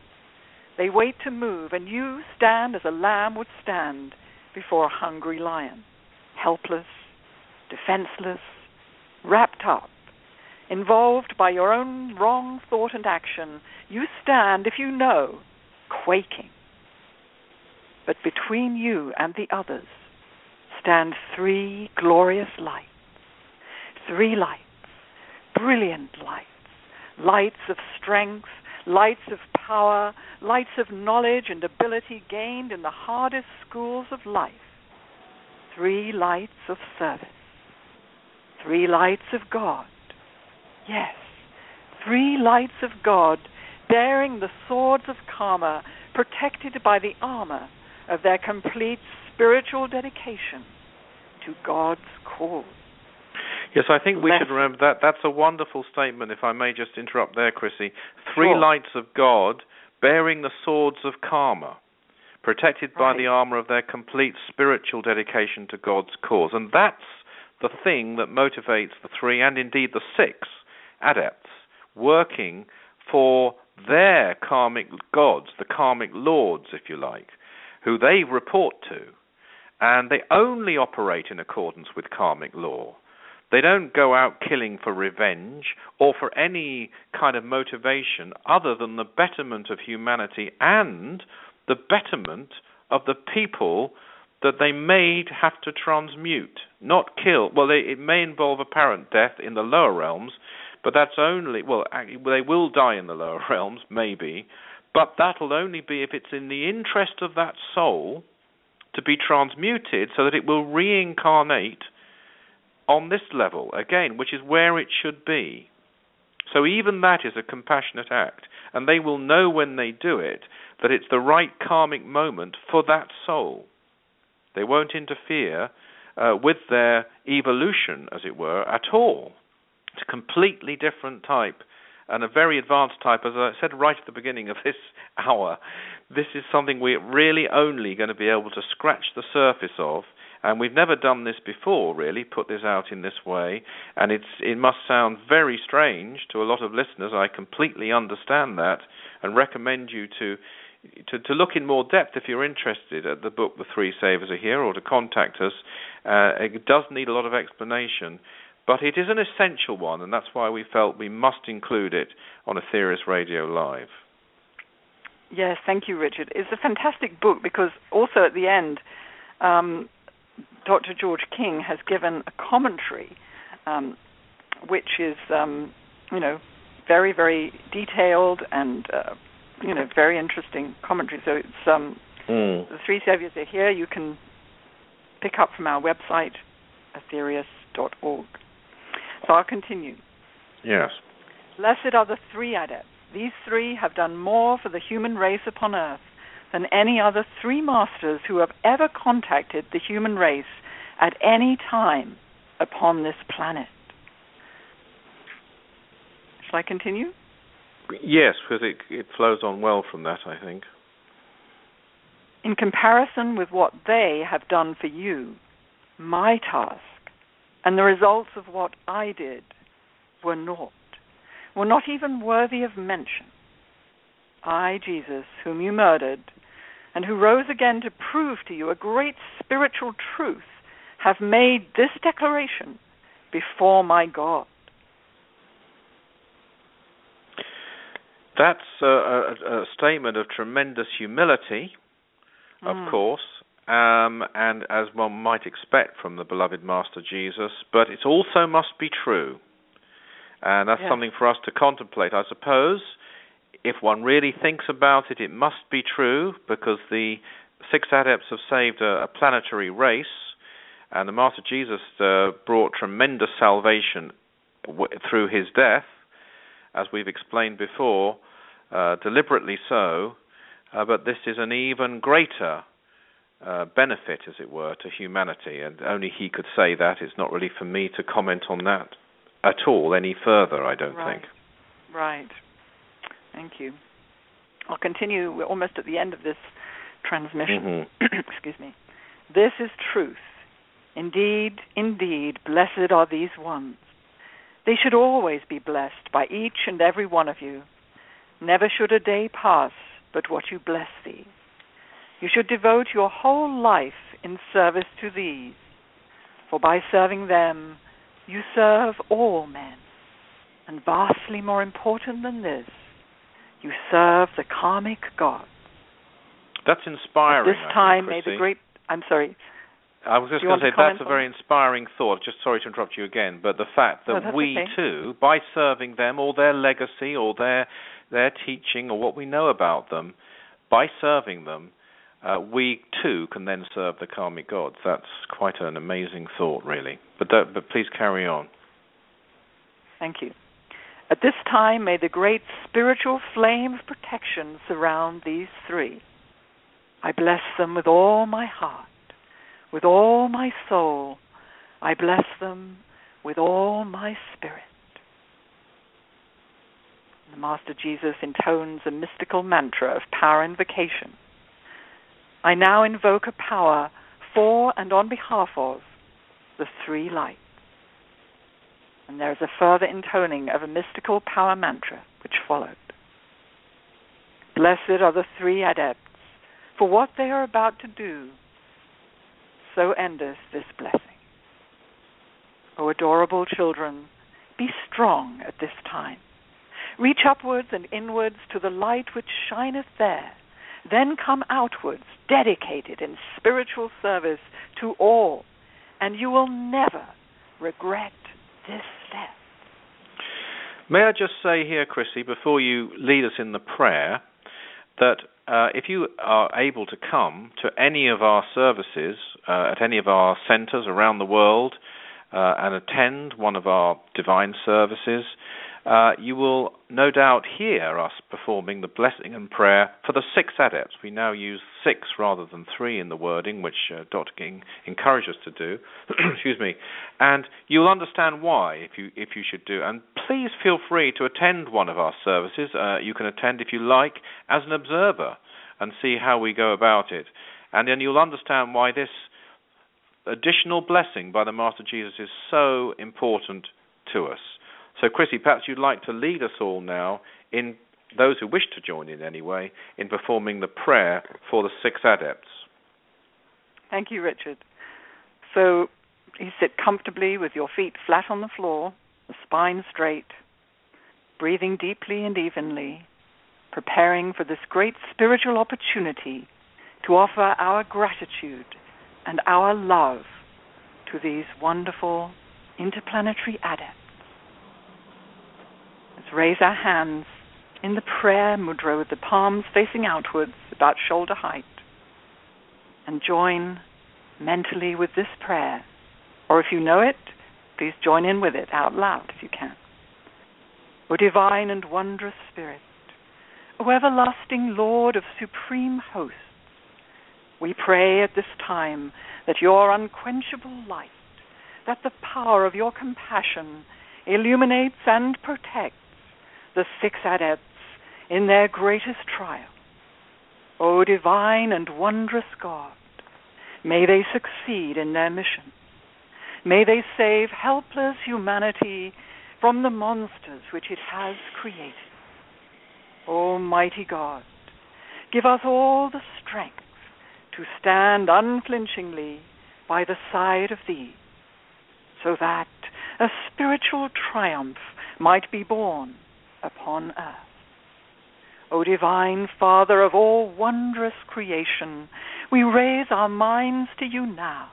They wait to move, and you stand as a lamb would stand before a hungry lion, helpless, defenseless, wrapped up, involved by your own wrong thought and action. You stand, if you know, quaking. But between you and the others, stand three glorious lights. Three lights, brilliant lights, lights of strength, lights of power, lights of knowledge and ability gained in the hardest schools of life. Three lights of service. Three lights of God. Yes, three lights of God bearing the swords of karma, protected by the armor of their complete spiritual dedication to God's cause.
Yes, I think we should remember that. That's a wonderful statement, if I may just interrupt there, Chrissy. Three
Sure.
lights of God bearing the swords of karma, protected by
Right.
the armor of their complete spiritual dedication to God's cause. And that's the thing that motivates the three, and indeed the six adepts, working for their karmic gods, the karmic lords, if you like, who they report to. And they only operate in accordance with karmic law. They don't go out killing for revenge or for any kind of motivation other than the betterment of humanity and the betterment of the people that they may have to transmute, not kill. Well, they, it may involve apparent death in the lower realms, but that's only, well, they will die in the lower realms, maybe, but that'll only be if it's in the interest of that soul to be transmuted so that it will reincarnate on this level again, which is where it should be. So even that is a compassionate act, and they will know when they do it that it's the right karmic moment for that soul. They won't interfere uh, with their evolution, as it were, at all. It's a completely different type and a very advanced type. As I said right at the beginning of this hour, this is something we're really only going to be able to scratch the surface of And we've never done this before, really, put this out in this way. And it's it must sound very strange to a lot of listeners. I completely understand that, and recommend you to to, to look in more depth if you're interested at the book The Three Saviors Are Here, or to contact us. Uh, it does need a lot of explanation, but it is an essential one, and that's why we felt we must include it on a Aetherius Radio Live.
Yes, thank you, Richard. It's a fantastic book because also at the end, um, Dr. George King has given a commentary, um, which is, um, you know, very, very detailed and, uh, you know, very interesting commentary. So it's um, mm. the three saviors are here. You can pick up from our website, aetherius.org. So I'll continue.
Yes.
Blessed are the three adepts. These three have done more for the human race upon earth than any other three masters who have ever contacted the human race at any time upon this planet. Shall I continue?
Yes, because it, it flows on well from that, I think.
In comparison with what they have done for you, my task and the results of what I did were naught, were not even worthy of mention. I, Jesus, whom you murdered, and who rose again to prove to you a great spiritual truth, have made this declaration before my God.
That's a, a, a statement of tremendous humility, of mm. course, um, and as one might expect from the beloved Master Jesus, but it also must be true. And that's something for us to contemplate, I suppose. If one really thinks about it, it must be true because the six adepts have saved a, a planetary race, and the Master Jesus uh, brought tremendous salvation w- through his death, as we've explained before, uh, deliberately so. Uh, but this is an even greater uh, benefit, as it were, to humanity, and only he could say that. It's not really for me to comment on that at all any further, I don't
right.
think.
Right. Thank you. I'll continue. We're almost at the end of this transmission.
Mm-hmm.
Excuse me. This is truth. Indeed, indeed, blessed are these ones. They should always be blessed by each and every one of you. Never should a day pass but what you bless these. You should devote your whole life in service to these, for by serving them, you serve all men. And vastly more important than this, you serve the karmic God.
That's inspiring.
At this time,
think,
may the great. I'm sorry.
I was just
going
to say that's a very inspiring thought. Just sorry to interrupt you again, but the fact that
no,
we
okay.
too, by serving them or their legacy or their their teaching or what we know about them, by serving them, uh, we too can then serve the karmic gods. That's quite an amazing thought, really. But but please carry on.
Thank you. At this time, may the great spiritual flame of protection surround these three. I bless them with all my heart, with all my soul. I bless them with all my spirit. The Master Jesus intones a mystical mantra of power invocation I now invoke a power for and on behalf of the three lights. And there is a further intoning of a mystical power mantra which followed. Blessed are the three adepts for what they are about to do. So endeth this blessing. O adorable children, be strong at this time. Reach upwards and inwards to the light which shineth there then come outwards, dedicated in spiritual service to all, and you will never regret this step.
May I just say here, Chrissy, before you lead us in the prayer, that uh, if you are able to come to any of our services uh, at any of our centres around the world uh, and attend one of our divine services, uh, you will no doubt hear us performing the blessing and prayer for the six adepts. We now use six rather than three in the wording, which uh, Dr. King encouraged us to do. Excuse me. And you'll understand why if you if you should do. And please feel free to attend one of our services. Uh, you can attend if you like as an observer and see how we go about it. And then you'll understand why this additional blessing by the Master Jesus is so important to us. So, Chrissy, perhaps you'd like to lead us all now in those who wish to join in anyway in performing the prayer for the six adepts.
Thank you, Richard. So, you sit comfortably with your feet flat on the floor, the spine straight, breathing deeply and evenly, preparing for this great spiritual opportunity to offer our gratitude and our love to these wonderful interplanetary adepts. Raise our hands in the prayer mudra with the palms facing outwards about shoulder height and join mentally with this prayer. Or if you know it, please join in with it out loud if you can. O divine and wondrous Spirit, O everlasting Lord of supreme hosts, we pray at this time that your unquenchable light, that the power of your compassion illuminates and protects the six adepts in their greatest trial. O divine and wondrous God, may they succeed in their mission. May they save helpless humanity from the monsters which it has created. Almighty God, give us all the strength to stand unflinchingly by the side of Thee, so that a spiritual triumph might be born upon earth. O divine Father of all wondrous creation, we raise our minds to you now,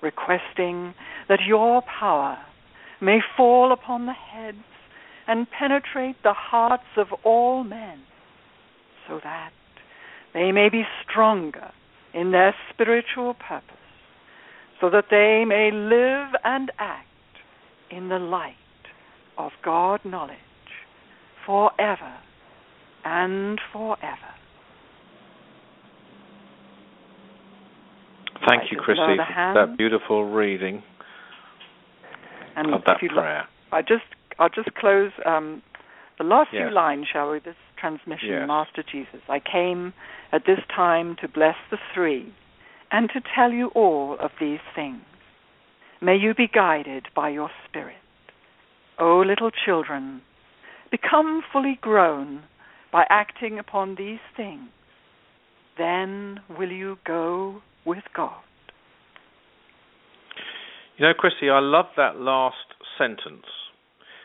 requesting that your power may fall upon the heads and penetrate the hearts of all men, so that they may be stronger in their spiritual purpose, so that they may live and act in the light of God knowledge forever and forever.
Thank you, Chrissy, for that beautiful reading
and
of that
prayer. I just, I'll just close um, the last
yes.
few lines, shall we? This transmission,
yes.
Master Jesus. I came at this time to bless the three and to tell you all of these things. May you be guided by your Spirit. O little children, become fully grown by acting upon these things, then will you go with God.
You know, Chrissy, I love that last sentence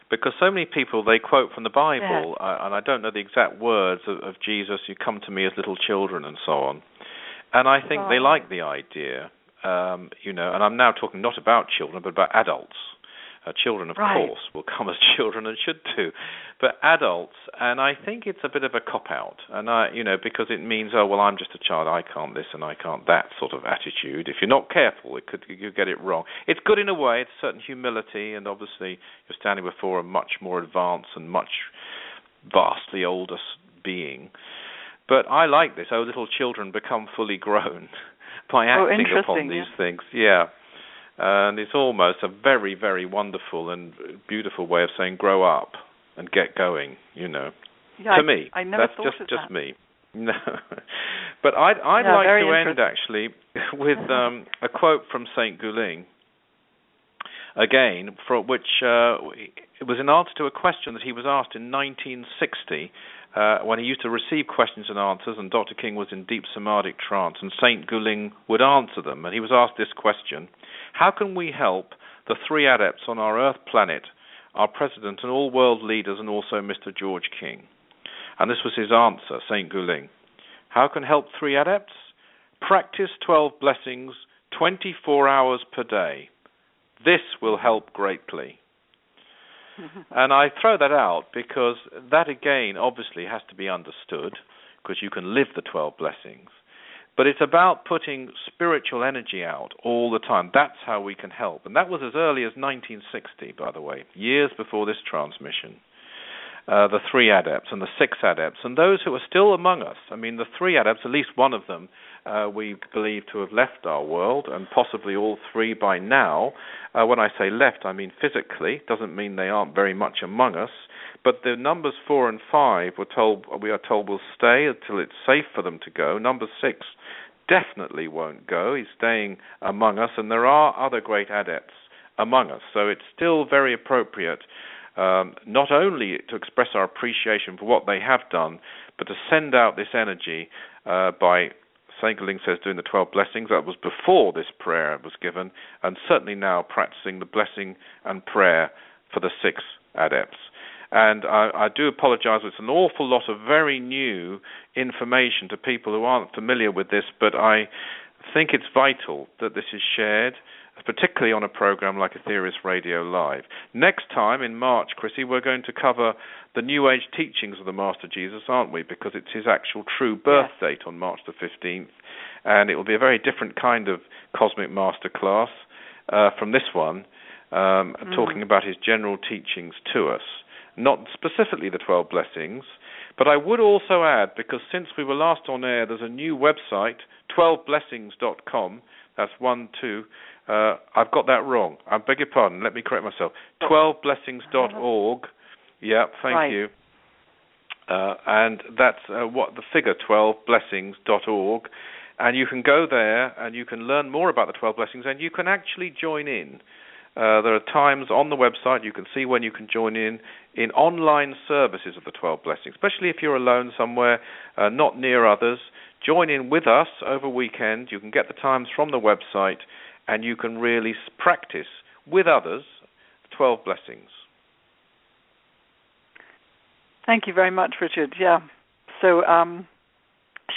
because so many people they quote from the Bible, uh, and I don't know the exact words of, of, Jesus. You come to me as little children, and so on. And I think
oh.
they like the idea, um, you know. And I'm now talking not about children, but about adults. Uh, children, of
right.
course, will come as children and should do, but adults, and I think it's a bit of a cop out, and I, you know, because it means, oh well, I'm just a child, I can't this and I can't that sort of attitude. If you're not careful, it could you get it wrong. It's good in a way, it's certain humility, and obviously you're standing before a much more advanced and much vastly older being. But I like this. Oh, little children become fully grown by acting
oh,
upon these
yeah.
things. Yeah and it's almost a very very wonderful and beautiful way of saying grow up and get going you know
yeah,
to me
I, I never
that's
thought
just
of
just
that.
me no but i'd i'd
yeah,
like to
end
actually with um, a quote from saint goo-ling again for which uh, it was an answer to a question that he was asked in 1960 uh, when he used to receive questions and answers, and Dr. King was in deep samadhic trance, and Saint Goo-Ling would answer them. And he was asked this question How can we help the three adepts on our Earth planet, our president, and all world leaders, and also Mr. George King? And this was his answer, Saint Goo-Ling. How can help three adepts? Practice 12 blessings 24 hours per day. This will help greatly and I throw that out because that again obviously has to be understood because you can live the 12 blessings. But it's about putting spiritual energy out all the time. That's how we can help. And that was as early as 1960, by the way, years before this transmission. Uh, the three adepts and the six adepts, and those who are still among us. I mean, the three adepts, at least one of them, uh, we believe to have left our world, and possibly all three by now. Uh, when I say left, I mean physically. Doesn't mean they aren't very much among us. But the numbers four and five, we're told we are told will stay until it's safe for them to go. Number six definitely won't go. He's staying among us, and there are other great adepts among us. So it's still very appropriate um, not only to express our appreciation for what they have done, but to send out this energy uh, by St. Goo-Ling says doing the 12 blessings. That was before this prayer was given, and certainly now practicing the blessing and prayer for the six adepts. And I, I do apologize, it's an awful lot of very new information to people who aren't familiar with this, but I think it's vital that this is shared particularly on a program like Aetherius Radio Live. Next time in March, Chrissy, we're going to cover the New Age teachings of the Master Jesus, aren't we? Because it's his actual true birth yes. date on March the 15th, and it will be a very different kind of cosmic master class uh, from this one, um, mm. talking about his general teachings to us. Not specifically the 12 blessings, but I would also add, because since we were last on air, there's a new website, 12blessings.com. That's one, two. Uh, I've got that wrong. I beg your pardon. Let me correct myself. 12blessings.org. Yeah, thank
right.
you. Uh, and that's uh, what the figure 12blessings.org. And you can go there and you can learn more about the 12 blessings and you can actually join in. Uh, there are times on the website you can see when you can join in in online services of the 12 blessings, especially if you're alone somewhere, uh, not near others. Join in with us over weekend. You can get the times from the website and you can really practice with others 12 blessings.
Thank you very much, Richard. Yeah. So, um,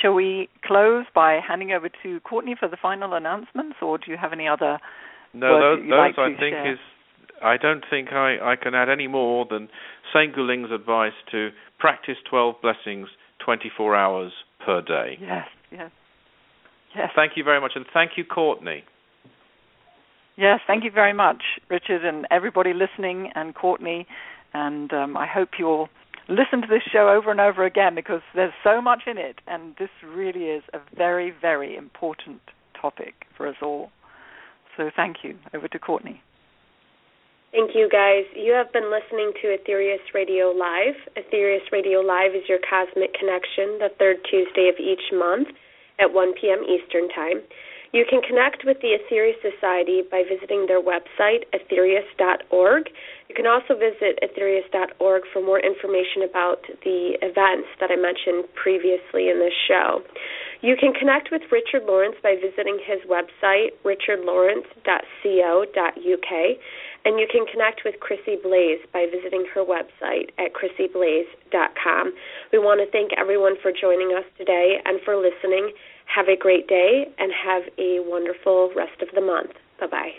shall we close by handing over to Courtney for the final announcements, or do you have any other?
No, those,
those like
I think
share?
is. I don't think I, I can add any more than Saint Goo-Ling's advice to practice 12 blessings 24 hours per day.
Yes, yes, yes.
Thank you very much, and thank you, Courtney.
Yes, thank you very much, Richard, and everybody listening, and Courtney. And um, I hope you'll listen to this show over and over again because there's so much in it, and this really is a very, very important topic for us all. So thank you. Over to Courtney.
Thank you, guys. You have been listening to Aetherius Radio Live. Aetherius Radio Live is your cosmic connection the third Tuesday of each month at 1 p.m. Eastern Time. You can connect with the Aetherius Society by visiting their website, aetherius.org. You can also visit aetherius.org for more information about the events that I mentioned previously in this show. You can connect with Richard Lawrence by visiting his website, richardlawrence.co.uk, and you can connect with Chrissy Blaze by visiting her website at chrissyblaze.com. We want to thank everyone for joining us today and for listening. Have a great day and have a wonderful rest of the month. Bye bye.